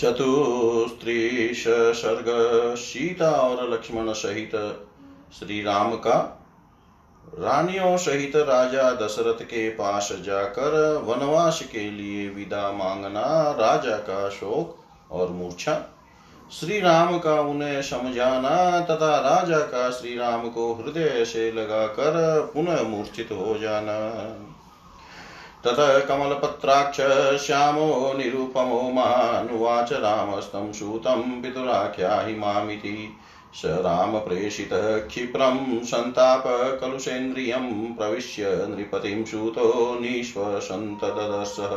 चतुस्त्रीश सर्ग सीता और लक्ष्मण सहित श्री राम का, रानियों सहित राजा दशरथ के पास जाकर वनवास के लिए विदा मांगना राजा का शोक और मूर्छा। श्री राम का उन्हें समझाना तथा राजा का श्री राम को हृदय से लगाकर पुनः मूर्छित हो जाना। ततः कमलपत्राक्ष श्यामो निरुपमो मानुवाच रामस्तं सूतं पितुराख्याहि मामिति स रामप्रेषितः क्षिप्रं सन्तापकलुषेन्द्रियं प्रविश्य नृपतिं सूतो निःश्वसन्तदर्शः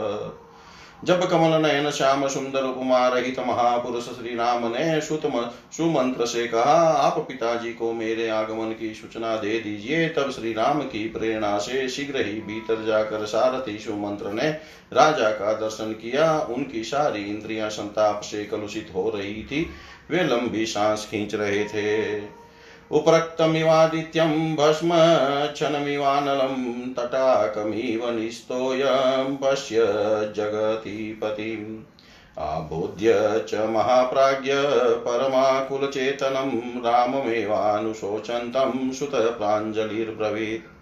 जब कमल नयन श्याम सुंदर उपमा रहित महापुरुष श्री राम ने सुतम सुमंत्र से कहा, आप पिताजी को मेरे आगमन की सूचना दे दीजिए, तब श्री राम की प्रेरणा से शीघ्र ही भीतर जाकर सारथी सुमंत्र ने राजा का दर्शन किया। उनकी सारी इंद्रियाँ संताप से कलुषित हो रही थी। वे लंबी सांस खींच रहे थे। उपरक्तमिवादित्यं भस्म क्षणमिवानलं तटाकमिव निस्तोयं पश्य जगतीपतिम्। आबोध्य च महाप्राज्ञ परमाकुलचेतनं राममेवानुशोचन्तं सुतप्राञ्जलिर्ब्रवीत्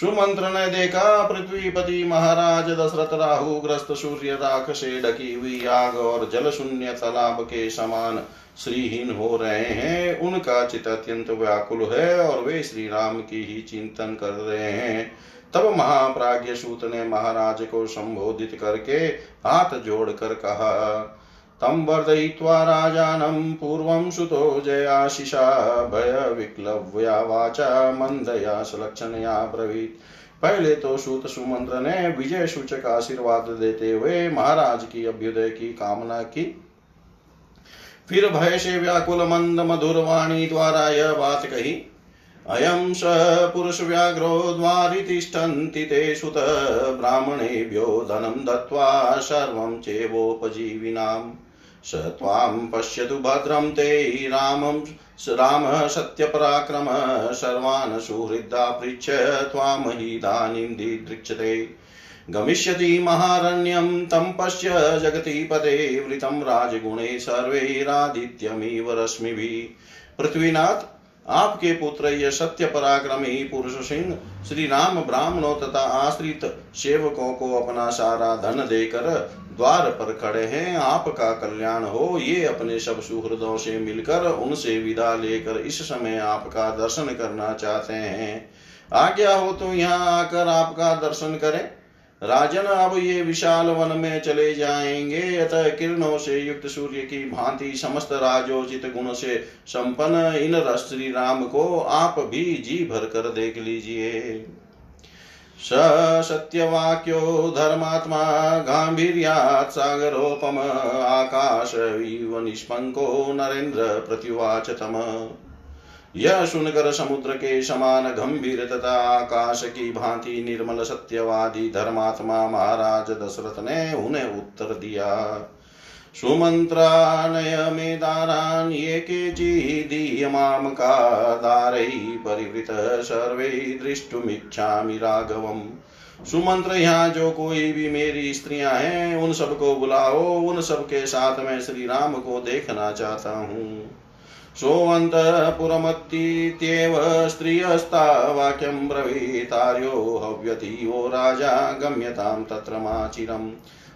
सुमंत्र ने देखा पृथ्वीपति महाराज दशरथ राहु, ग्रस्त सूर्य राख से ढकी हुई आग और जल शून्य तालाब के समान श्रीहीन हो रहे हैं। उनका चित अत्यंत व्याकुल है और वे श्री राम की ही चिंतन कर रहे हैं। तब महाप्राज्य सूत ने महाराज को संबोधित करके हाथ जोड़कर कहा तं वर्धयित्वा राजानं पूर्वं सुतो जयाशिषा भयविक्लव्या वाचा मन्दया सुलक्षणया ब्रवीत्। पहले तो सूत सुमंत्र ने विजय सूचक आशीर्वाद देते हुए महाराज की अभ्युदय की कामना की। फिर भय से व्याकुल मंद मधुर वाणी द्वारा यह बात कही, अयं स पुरुषव्याघ्रो द्वारितिष्ठन्ति ते सुत, ब्राह्मणेभ्यो धनं दत्त्वा सर्वं चेवोपजीविनाम्। स त्वां पश्यतु भद्रं ते रामं रामः सत्यपराक्रम, सर्वान् सुहृदा पृच्छ त्वामहीदानीं दिदृक्षते गमिष्यति महारण्यं, तं पश्य जगतीपते वृतं राजगुणे सर्वैरादित्यमिव रश्मिभिः। पृथ्वीनाथ आपके पुत्र ये सत्य पराक्रमी पुरुष सिंह श्री राम ब्राह्मणों तथा आश्रित सेवकों को अपना सारा धन देकर द्वार पर खड़े हैं। आपका कल्याण हो। ये अपने सब सुहृदों से मिलकर उनसे विदा लेकर इस समय आपका दर्शन करना चाहते हैं। आज्ञा हो तो यहाँ आकर आपका दर्शन करें। राजन अब ये विशाल वन में चले जाएँगे। अतः किरणों से युक्त सूर्य की भांति समस्त राजोचित गुण से संपन्न इन श्री राम को आप भी जी भर कर देख लीजिए। स सत्यवाक्यो धर्मात्मा गांभीर्यात् सागरोपम आकाश निष्पंको नरेन्द्र प्रत्युवाच तम। यह सुनकर समुद्र के समान गंभीर तथा आकाश की भांति निर्मल सत्यवादी धर्मात्मा महाराज दशरथ ने उन्हें उत्तर दिया। सुमन्त्रानय मे दारान् ये केचिदीयमां का दारै परिवृत सर्वे दृष्टुमिच्छामि राघवम्। सुमंत्र, यहाँ जो कोई भी मेरी स्त्रियाँ हैं, उन सबको बुलाओ, उन सबके साथ मैं श्री राम को देखना चाहता हूँ। सोऽन्तःपुरमत्तीत्येव स्त्रियस्ता वाक्यं ब्रवीतार्यो हव्यतीयो राजा गम्यतां तत्र माचिरम्।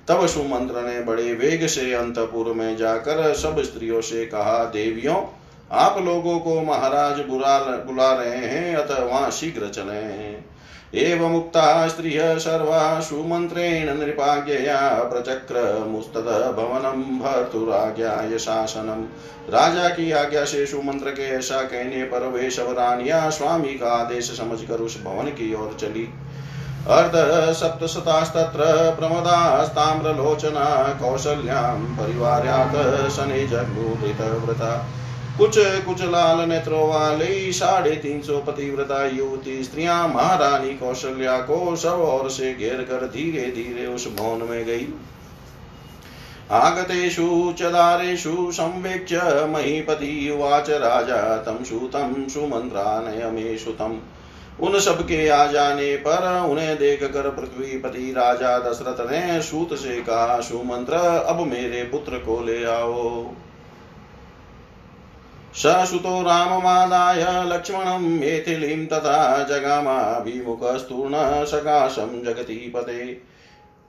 तब सुमंत्र ने बड़े वेग से अंतपुर में जाकर सब स्त्रियों से कहा, देवियों, आप लोगों को महाराज बुला बुला रहे हैं, अतः वहाँ शीघ्र चले। एवमुक्ता स्त्रियः सर्वा सुमन्त्रेण नृपाज्ञया प्रचक्रमुस्ततः भवनं भर्तुराज्ञाय शासनम्। राजा की आज्ञा से सुमंत्र के ऐसा कहने पर वे सब रानिया स्वामी का आदेश समझकर उस भवन की ओर चली। अर्ध सप्तशतास्तत्र प्रमदास्ताम्रलोचना कौशल्यां परिवार्यात् शनि जगूतृतव्रता कुछ कुछ लाल नेत्रों वाली साढ़े तीन सौ पतिव्रता युवती स्त्रियाँ महारानी कौशल्या को सब ओर से घेर कर धीरे धीरे उस भवन में गई। आगतेषु च दारेषु संवेक्ष्य महीपति उवाच राजा तं सूतं सुमन्त्रानय मे सुतम् उन सब के आ जाने पर उन्हें देख कर पृथ्वीपति राजा दशरथ ने सूत से कहा, सुमंत्र, अब मेरे पुत्र को ले आओ। ससुतो राममादाय लक्ष्मणं मेथिलीं तथा जगामाभिमुखस्तूर्ण सकाशं जगती पते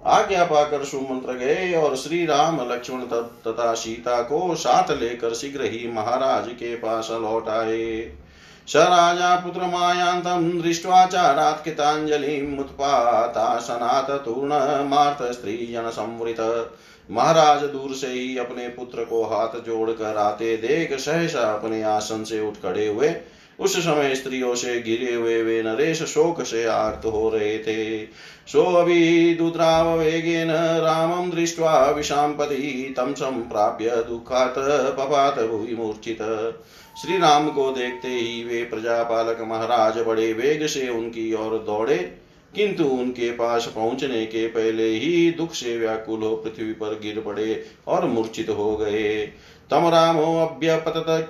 आज्ञा पाकर सुमंत्र गए और श्री राम लक्ष्मण तथा सीता को साथ लेकर शीघ्र ही महाराज के पास लौट आए। स राजा पुत्र पुत्रमायान्तं दृष्ट्वा चारात् स्त्री जन स्त्रीजनसंवृत महाराज दूर से ही अपने पुत्र को हाथ जोड़कर आते देख सहसा अपने आसन से उठ खड़े हुए। उस समय स्त्रियों से घिरे हुए वे नरेश शोक से आर्त हो रहे थे। सो अभी वेगेन रामं दृष्ट्वा विशाम्पति तं सम्प्राप्य दुःखात् पपात भुवि मूर्छित श्री राम को देखते ही वे प्रजापालक महाराज बड़े वेग से उनकी ओर दौड़े। किंतु उनके पास पहुँचने के पहले ही दुख से व्याकुल हो पृथ्वी पर गिर पड़े और मूर्छित हो गए। तम रामो अभ्यपतत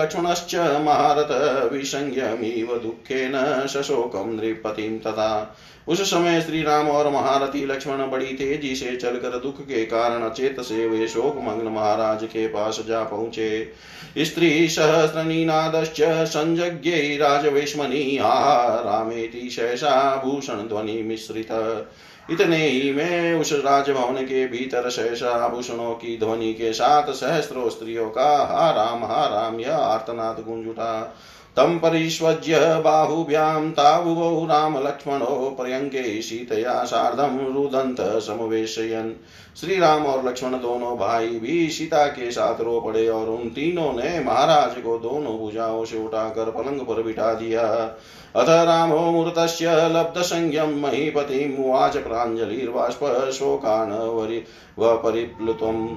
लक्ष्मणश्च महारत विसंयमीव दुखेन शशोकम नृपतिम तथा। उस समय श्री राम और महारथी लक्ष्मण बड़ी तेज़ी से चलकर दुख के कारण चेत से वे शोक मग्न महाराज के पास जा पहुँचे। स्त्री सहस्रनीनादश्च संज्ञ राजवेश्मनी, आहा, रामेति शेषा भूषण ध्वनि मिश्रित। इतने ही में उस राजभवन के भीतर सहसा आभूषणों की ध्वनि के साथ सहस्रो स्त्रियों का हा राम हा राम यह आर्तनाद गुंज उठा। तम परिष्वज्य बाहुभ्यां तावुवौ रामलक्ष्मणो पर्यङ्के सीतया सार्धम रुदंत समवेशयन। श्री राम और लक्ष्मण दोनों भाई भी सीता के साथ रो पड़े और उन तीनों ने महाराज को दोनों भुजाओं से उठाकर पलंग पर बिठा दिया। अथ रामो मूर्तस्य लब्धसंज्ञं महीपतिम् उवाच प्राञ्जलिर्बाष्प शोकानवरि व परिप्लुतम्।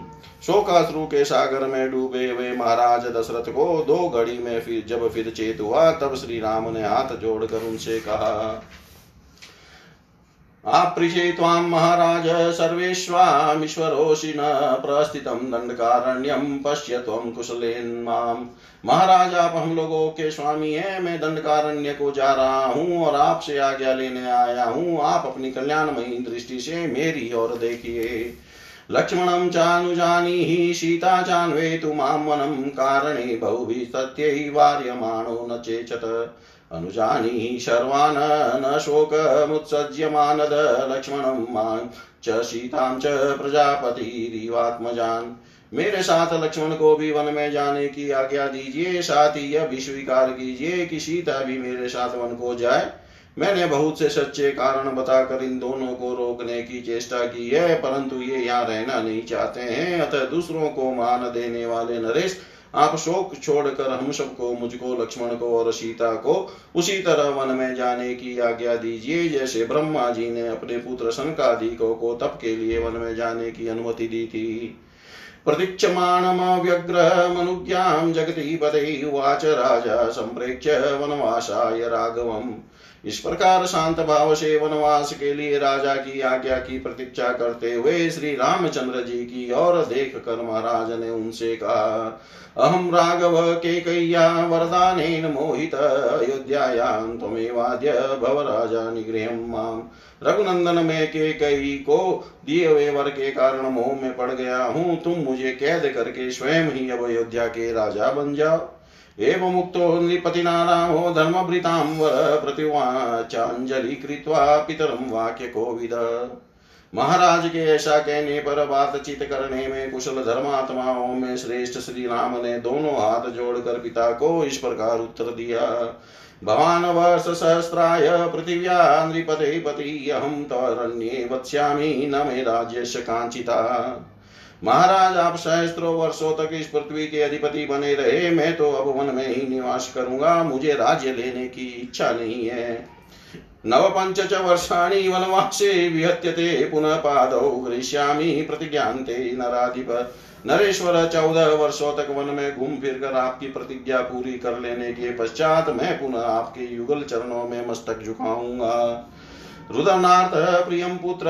शोकाश्रु के सागर में डूबे हुए महाराज दशरथ को दो घड़ी में फिर जब फिर चेत हुआ, तब श्री राम ने हाथ जोड़कर उनसे कहा त्वां महाराज सर्वेष्वामीश्वरोऽसि न प्रस्थितं दण्डकारण्यं पश्य त्वं कुशलेन माम् महाराज, आप हम लोगों के स्वामी हैं, मैं दंडकारण्य को जा रहा हूँ और आपसे आज्ञा लेने आया हूँ। आप अपनी कल्याणमयी दृष्टि से मेरी ओर देखिए। लक्ष्मणं चानुजानीहि सीता चान्वे तु माँ वनं कारणे बहुभिः सत्यैवार्यमाणो न चेचत। अनुजानी शर्वान् न शोकमुत्सज्यमानद लक्ष्मणं माँ च सीतां च प्रजापतिरिवात्मजान् मेरे साथ लक्ष्मण को भी वन में जाने की आज्ञा दीजिए, साथ ही यह भी स्वीकार कीजिए कि सीता भी मेरे साथ वन को जाए। मैंने बहुत से सच्चे कारण बताकर इन दोनों को रोकने की चेष्टा की है, परंतु ये यहाँ रहना नहीं चाहते हैं। अतः दूसरों को मान देने वाले नरेश, आप शोक छोड़कर हम सबको, मुझको, लक्ष्मण को और सीता को उसी तरह वन में जाने की आज्ञा दीजिए। जैसे ब्रह्मा जी ने अपने पुत्र शंकादिकों को तप के लिए वन में जाने की अनुमति दी थी। प्रतीक्षमाणमव्यग्रहमनुज्ञां जगति पते उवाच राजा सम्प्रेक्ष्य वनवासाय राघवम्। इस प्रकार शांत भाव से वनवास के लिए राजा की आज्ञा की प्रतीक्षा करते हुए श्री रामचंद्र जी की ओर देख कर महाराज ने उनसे कहा अहम राघव के कैया वरदान मोहित, अयोध्यायां भव राजा निगृह माम रघुनंदन में के कई को दिए हुए वर के कारण मोह में पड़ गया हूँ, तुम मुझे कैद करके स्वयं ही अब अयोध्या के राजा बन जाओ। एवं मुक्तो नृपतिना रामो धर्मभृतां वर प्रतिवाचाञ्जलि कृत्वा पितरं वाक्यकोविद। महाराज के ऐसा कहने पर बातचीत करने में कुशल धर्मात्माओं में श्रेष्ठ श्री राम ने दोनों हाथ जोड़कर पिता को इस प्रकार उत्तर दिया। भवान वर्ष सहस्राय पृथिव्या नृपते पति अहम तरण्ये वत्स्यामि, न मे राज्य कांचिता महाराज, आप सहस्त्रों वर्षों तक इस पृथ्वी के अधिपति बने रहे। मैं तो अब वन में ही निवास करूँगा। मुझे राज्य लेने की इच्छा नहीं है। नव च वर्षाणि वनवासे विहत्यते। पुनः पादौ गृह्यामि प्रतिज्ञान्ते नराधिप। नरेश्वर, चौदह वर्षों तक वन में घूम फिर कर आपकी प्रतिज्ञा पूरी कर लेने के पश्चात मैं पुनः आपके युगल चरणों में मस्तक झुकाऊँगा। रुदनार्थ प्रियम पुत्र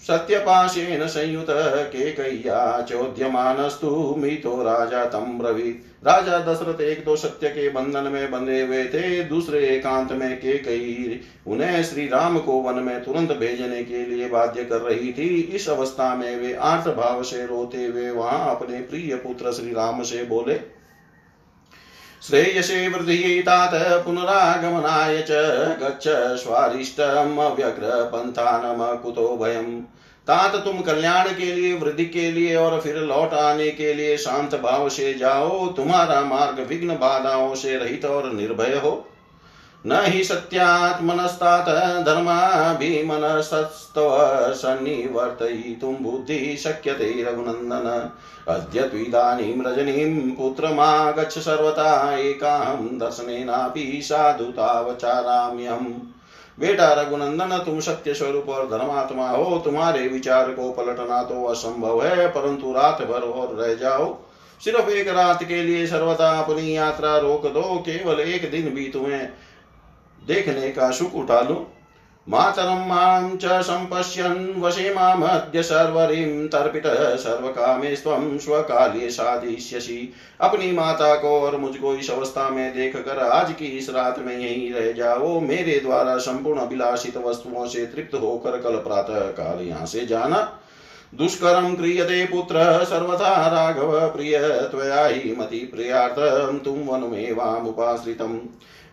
सत्यपाशेन संयुत केकय्या चोद्यमानस्तु मितो राजा तम ब्रवीत राजा दशरथ एक तो सत्य के बंधन में बंधे हुए थे, दूसरे एकांत में के कई उन्हें श्री राम को वन में तुरंत भेजने के लिए बाध्य कर रही थी। इस अवस्था में वे आर्थ भाव से रोते हुए वहाँ अपने प्रिय पुत्र श्री राम से बोले श्रेयसे वृद्धि तात पुनरागमनाय च गच्छ स्वारिष्टमव्यग्रपन्थानम कुतो भयम् तात तुम कल्याण के लिए, वृद्धि के लिए और फिर लौट आने के लिए शांत भाव से जाओ, तुम्हारा मार्ग विघ्न बाधाओं से रहित और निर्भय हो। न हि सत्यात्मनस्तात धर्माभिमनसस्तव सन्निवर्तयितुं बुद्धि शक्यते रघुनन्दन। अद्य त्विदानीं रजनीं पुत्रमागच्छ सर्वथा एकाहं दर्शनेनापि साधुतावचाराम्यहम् बेटा रघुनंदन तुम सत्य स्वरूप और धर्मात्मा हो, तुम्हारे विचार को पलटना तो असंभव है, परंतु रात भर और रह जाओ। सिर्फ़ एक रात के लिए सर्वथा अपनी यात्रा रोक दो, केवल एक दिन भी तुम्हें देखने का सुख उठा लो। मातरं माँ च सम्पश्यन् वशे मामद्य सर्वरीं तर्पितः सर्वकामेस्त्वं स्वकाल्ये साधिष्यसि। अपनी माता को और मुझको इस अवस्था में देख कर आज की इस रात में यहीं रह जाओ। मेरे द्वारा संपूर्ण अभिलाषित वस्तुओं से तृप्त होकर कल प्रातः काल यहाँ से जाना। दुष्करं क्रियते पुत्र, सर्वथा राघव प्रिय, त्वया हि मति प्रियार्थं, तुम वनमेवामुपाश्रितम्।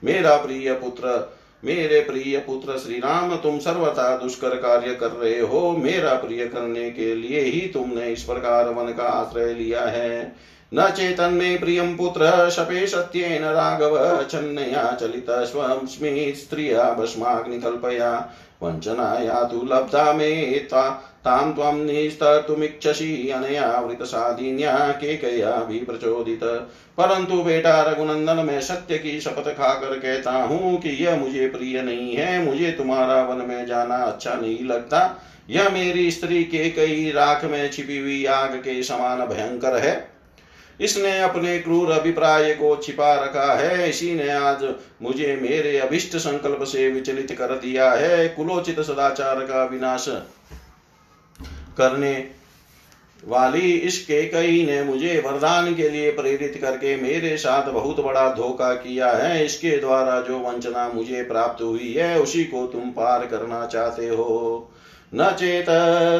मेरा प्रिय पुत्र, मेरे प्रिय पुत्र श्री राम तुम सर्वथा दुष्कर कार्य कर रहे हो। मेरा प्रिय करने के लिए ही तुमने इस प्रकार वन का आश्रय लिया है। न चेतन में प्रियम पुत्र, शपे सत्येन राघव, छन्नया चलित स्वस्मि स्त्रिया, भस्माग्निकल्पया वञ्चनाया तु लब्धा मे तां त्वं निस्तर्तुमिच्छसि अनया वृतसाधिन्या केकया भी प्रचोदित। परंतु बेटा रघुनंदन, मैं सत्य की शपथ खाकर कहता हूँ कि यह मुझे प्रिय नहीं है, मुझे तुम्हारा वन में जाना अच्छा नहीं लगता। यह मेरी स्त्री के कई राख में छिपी हुई आग के समान भयंकर है। इसने अपने क्रूर अभिप्राय को छिपा रखा है, इसी ने आज मुझे मेरे अभिष्ट संकल्प से विचलित कर दिया है। कुलोचित सदाचार का विनाश करने वाली इस केकई ने मुझे वरदान के लिए प्रेरित करके मेरे साथ बहुत बड़ा धोखा किया है। इसके द्वारा जो वंचना मुझे प्राप्त हुई है, उसी को तुम पार करना चाहते हो। न चेत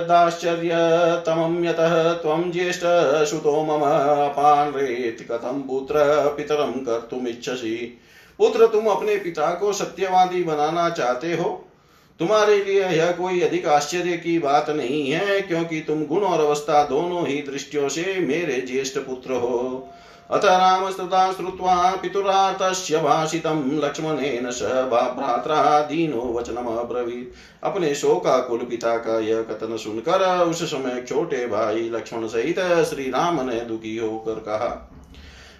दाश्चर्यतमं यतः त्वं ज्येष्ठसुतो मम अपानरेत् कथं पुत्र पितरं कर्तुमिच्छसि। पुत्र तुम अपने पिता को सत्यवादी बनाना चाहते हो? तुम्हारे लिए यह कोई अधिक आश्चर्य की बात नहीं है, क्योंकि तुम गुण और अवस्था दोनों ही दृष्टियों से मेरे ज्येष्ठ पुत्र हो। अथ रामस्तदा श्रुत्वा पितुरातस्य भाषितं लक्ष्मणेन स भ्रात्रा दीनो वचनमब्रवीत् अपने शोकाकुल पिता का यह कथन सुनकर उस समय छोटे भाई लक्ष्मण सहित श्री राम ने दुखी होकर कहा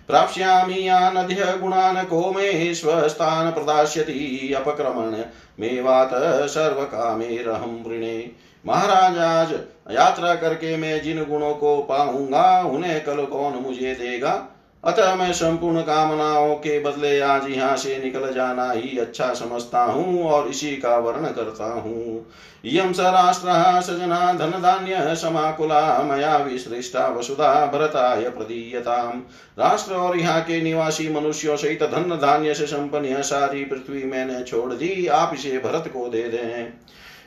प्राप्स्यामि यानध्य गुणान् को मे स्वस्थान प्रदास्यति अपक्रमण मेवात सर्वकामेरहं वृणे। महाराज आज यात्रा करके मैं जिन गुणों को पाऊँगा, उन्हें कल कौन मुझे देगा? अतः मैं संपूर्ण कामनाओं के बदले आज यहाँ से निकल जाना ही अच्छा समझता हूँ और इसी का वर्ण करता हूँ। यम स राष्ट्र सजना धन धान्य समाकुला मया विश्रेष्टा वसुधा भरताय प्रदीयताम। राष्ट्र और यहाँ के निवासी मनुष्यों सहित धन धान्य से संपन्न सारी पृथ्वी मैंने छोड़ दी, आप इसे भरत को दे दें।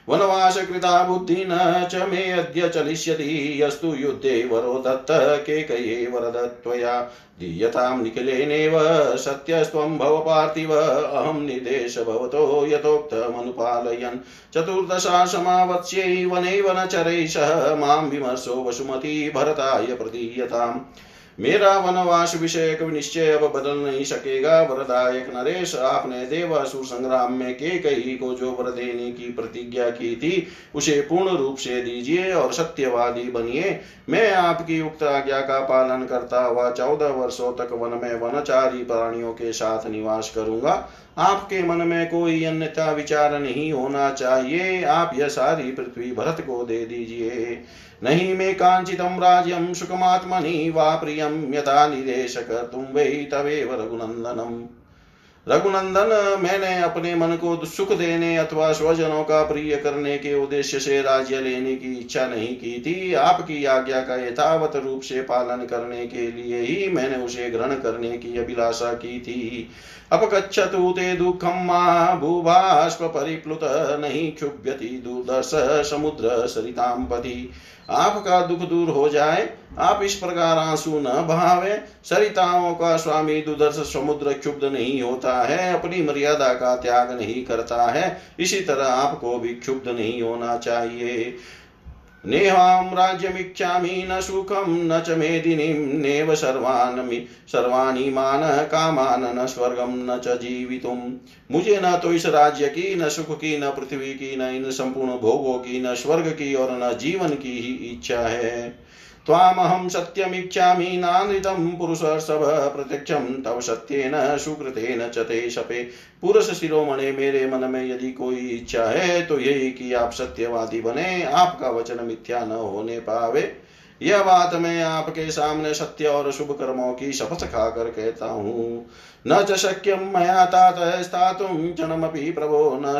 वनवास कृता बुद्धि न च मे अद्य चलिष्यति, यस्तु युद्धे वरो दत्त केकये वरदत्वया दीयतां निखिलेनेव, सत्यस्त्वं भव पार्थिव अहं निदेश भवतो यथोक्तमनुपालयन् चतुर्दशा समावत्स्यै वने वनचरैः सह माँ विमर्शो वसुमती भरताय प्रदीयताम्। मेरा वनवास विषयक निश्चय अब बदल नहीं सकेगा। वरदायक नरेश, आपने देवासुर संग्राम में के कही को जो वर देने की प्रतिज्ञा की थी, उसे पूर्ण रूप से दीजिए और सत्यवादी बनिए। मैं आपकी उक्त आज्ञा का पालन करता हुआ चौदह वर्षों तक वन में वनचारी प्राणियों के साथ निवास करूँगा। आपके मन में कोई अन्यथा विचार नहीं होना चाहिए। आप यह सारी पृथ्वी भरत को दे दीजिए। नहीं मे कांचितम राज्यम सुखमात्मनि वा प्रियम यथा निदेश तुम वै तवे रघुनन्दनम् रघुनंदन, मैंने अपने मन को सुख देने अथवा स्वजनों का प्रिय करने के उद्देश्य से राज्य लेने की इच्छा नहीं की थी। आपकी आज्ञा का यथावत रूप से पालन करने के लिए ही मैंने उसे ग्रहण करने की अभिलाषा की थी। अपगच्छतु ते दुःखं मा भूभाष्प परिप्लुत नहीं क्षुभ्यति दुर्दर्श समुद्र सरितां पति आपका दुख दूर हो जाए, आप इस प्रकार आँसू न बहावे। सरिताओं का स्वामी दुदर्श समुद्र क्षुब्ध नहीं होता है, अपनी मर्यादा का त्याग नहीं करता है। इसी तरह आपको भी क्षुब्ध नहीं होना चाहिए। नेहां राज्यमिच्छामि न सुखम न च मेदिनी, नेव सर्वान् सर्वाणी मान कामान न स्वर्गम न च जीवितुम। मुझे न तो इस राज्य की, न सुख की, न पृथ्वी की, न इन संपूर्ण भोगों की, न स्वर्ग की और न जीवन की ही इच्छा है। त्वामहं सत्यमीक्षामि नानृतं पुरुषर्षभ प्रत्यक्षं तव सत्येन, सुकृतेन च ते शपे। पुरुष शिरोमणे, मेरे मन में यदि कोई इच्छा है तो यही कि आप सत्यवादी बने, आपका वचन मिथ्या न होने पावे। यह बात मैं आपके सामने सत्य और शुभ कर्मों की शपथ खाकर कहता हूँ। न च शक्यं मया तात स्थातुं क्षणमपि प्रभो न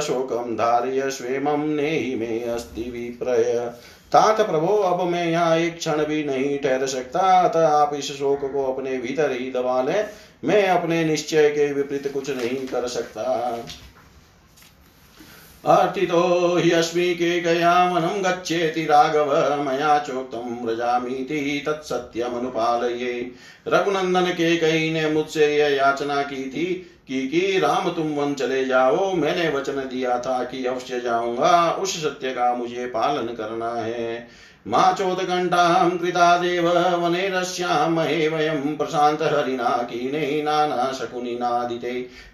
शोकं धार्य, स्वेमं नेहि मे अस्ति विप्रय। तात प्रभो, अब मैं यहाँ एक क्षण भी नहीं ठहर सकता। अतः आप इस शोक को अपने भीतर ही दबा ले। मैं अपने निश्चय के विपरीत कुछ नहीं कर सकता। अर्थितो ह्यस्मि के गयामनं गच्छेति राघव, मया चोक्तं व्रजामीति तत्सत्यमनुपालये। रघुनंदन के कई ने मुझसे यह याचना की थी। कि कि राम, तुम वन चले जाओ। मैंने वचन दिया था कि अवश्य जाऊँगा। उस सत्य का मुझे पालन करना है। माचोदघण्टां कृता देव, वने वयं प्रशांत हरिणा कीने नाना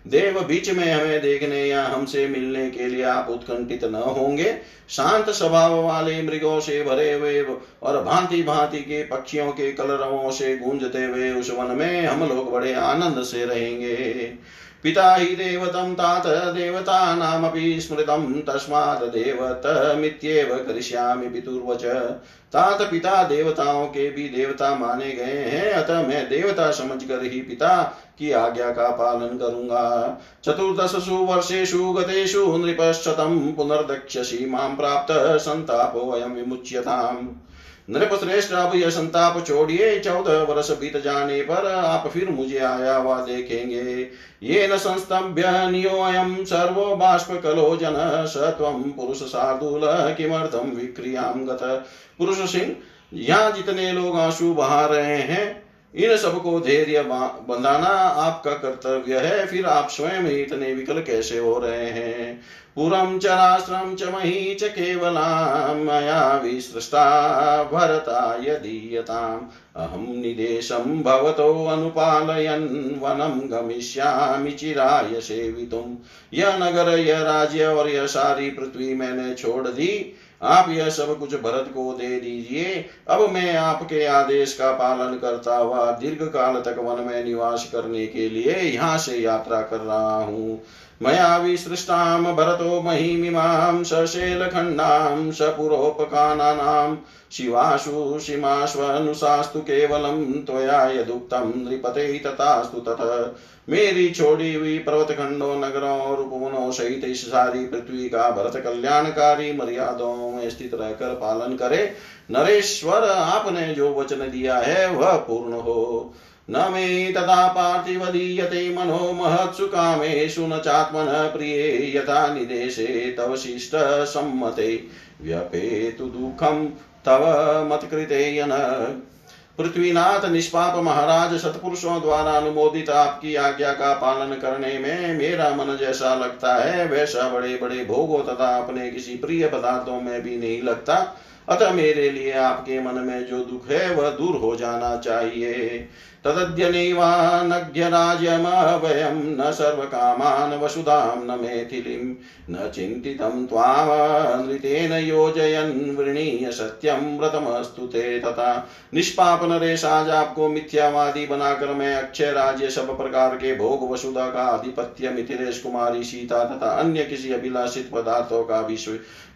देव बीच में हमें देखने या हमसे मिलने के लिए आप उत्कंठित न होंगे। शांत स्वभाव वाले मृगों से भरे हुए और भांति भांति के पक्षियों के कलरवों से गूंजते हुए उस वन में हम लोग बड़े आनंद से रहेंगे। पिता हि देवतं तात देवतानामपि स्मृतं तस्मात् देवतमित्येव करिष्यामि पितुर्वच। तात पिता देवताओं के भी देवता माने गए हैं, अतः मैं देवता समझकर ही पिता की आज्ञा का पालन करूँगा। चतुर्दशसु वर्षेषु गतेषु नृपशतं पुनर्दक्ष्यसि माँ प्राप्त संतापो अयं विमुच्यताम्। नृप श्रेष्ठ अब यह संताप छोड़िए, चौदह वर्ष बीत जाने पर आप फिर मुझे आया हुआ देखेंगे। ये न संस्तभ्य नियोऽयं सर्वो बाष्पकलो जन स पुरुष शार्दूल किमर्थम विक्रियाँ गत। पुरुष सिंह, यहाँ जितने लोग आँसू बहा रहे हैं इन सबको धैर्य बंधाना आपका कर्तव्य है, फिर आप स्वयं इतने विकल कैसे हो रहे हैं? पुरम चराश्रम च मही च केवला, मया विसृष्टा, भरता दीयताम् अहं निदेशं भवतो अनुपालयन्, वनं गमिष्यामि चिराय सेवितुं। यह नगर यह राज्य, और यह सारी पृथ्वी मैंने छोड़ दी। आप यह सब कुछ भरत को दे दीजिए। अब मैं आपके आदेश का पालन करता हुआ दीर्घ काल तक वन में निवास करने के लिए यहाँ से यात्रा कर रहा हूँ। मया विसृष्टां भरतो महिमिमां सशेलखण्डां सपुरोपकानानां शिवाशु शिमाश्वनुशास्तु केवलं त्वया यदुक्तं नृपते तथास्तु ततः मेरी छोड़ी हुई पर्वत खंडों नगरों और उपवनों सहित इस सारी पृथ्वी का भरत कल्याणकारी मर्यादाओं में स्थित रहकर पालन करे। नरेश्वर, आपने जो वचन दिया है, वह पूर्ण हो। न मे तथा पार्थिवदीयते मनो महत्सु कामेषु न चात्मन प्रिये यथा निदेशे तव शिष्ट सम्मते। व्यपेतु दुःखं तव यन। पृथ्वीनाथ निष्पाप महाराज सतपुरुषों द्वारा अनुमोदित आपकी आज्ञा का पालन करने में मेरा मन जैसा लगता है, वैसा बड़े बड़े भोगों तथा अपने किसी प्रिय पदार्थों में भी नहीं लगता। अतः मेरे लिए आपके मन में जो दुख है, वह दूर हो जाना चाहिए। तदद्यनैवानज्ञराज्यमभयं न सर्वकामान् वसुधां न मेथिलीं, न चिन्तितं त्वामनृतेन योजयन् वृणीय सत्यं व्रतमस्तु ते तथा। निष्पाप नरेश आज आपको मिथ्यावादी बनाकर मैं अक्षय राज्य सब प्रकार के भोग वसुधा का आधिपत्य मिथिलेश कुमारी सीता तथा अन्य किसी अभिलाषित पदार्थों का भी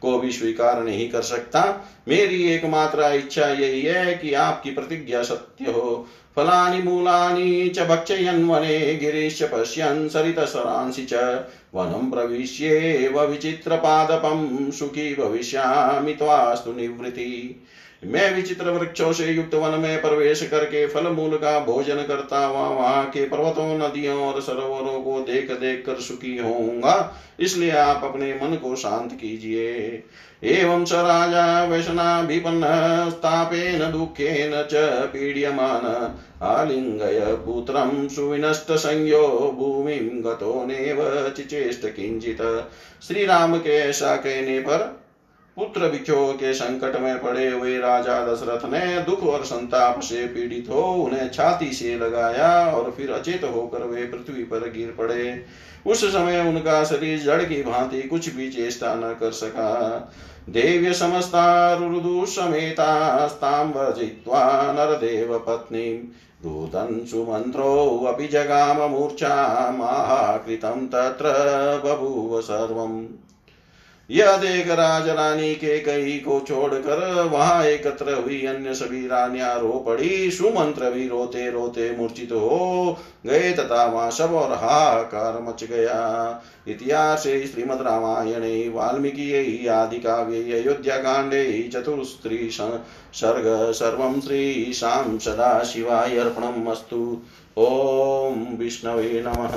को भी स्वीकार नहीं कर सकता। मेरी एकमात्र इच्छा यही है कि आपकी प्रतिज्ञा सत्य हो। फलानि मूलानि च भक्षयन् वने गिरीश पश्यन् सरितसरांसि च। वनं प्रविश्येव विचित्रपादपं सुखी भविष्यामि त्वास्तु निवृत्ति। मैं विचित्र वृक्षों से युक्त वन में प्रवेश करके फल मूल का भोजन करता हुआ वहाँ के पर्वतों, नदियों और सरोवरों को देख देख कर सुखी होऊँगा। इसलिए आप अपने मन को शांत कीजिए। एवं स राजा व्यसनाभिपन्नस्तापेन दुःखेन च पीड्यमान। आलिङ्गय पुत्रं सुविनष्टसंज्ञो भूमिं गतो नेव चिचेष्ट किञ्चित्। श्री राम के ऐसा कहने पर पुत्र विक्षोह के संकट में पड़े हुए राजा दशरथ ने दुख और संताप से पीड़ित हो उन्हें छाती से लगाया और फिर अचेत होकर वे पृथ्वी पर गिर पड़े। उस समय उनका शरीर जड़ की भांति कुछ भी चेष्टा न कर सका। देव्य समस्तारुदु समेतास्तां भजित्वा नरदेव सुमन्त्रोऽपि जगाम मूर्छामाकृतं तत्र बभूव सर्वम्। यह देख राज रानी के कई को छोड़कर वहाँ एकत्र हुई अन्य सभी रानियाँ रो पड़ी। सुमंत्र भी रोते रोते मूर्छित हो गए तथा वहाँ सब और हाहाकार मच गया। इतिहास श्रीमद रामायणे वाल्मीकि आदि काव्ये अयोध्या कांडे चतुस्त्री सर्ग सर्व श्री शाम सदा शिवाय अर्पणम् अस्तु। ओम विष्णवे नमः।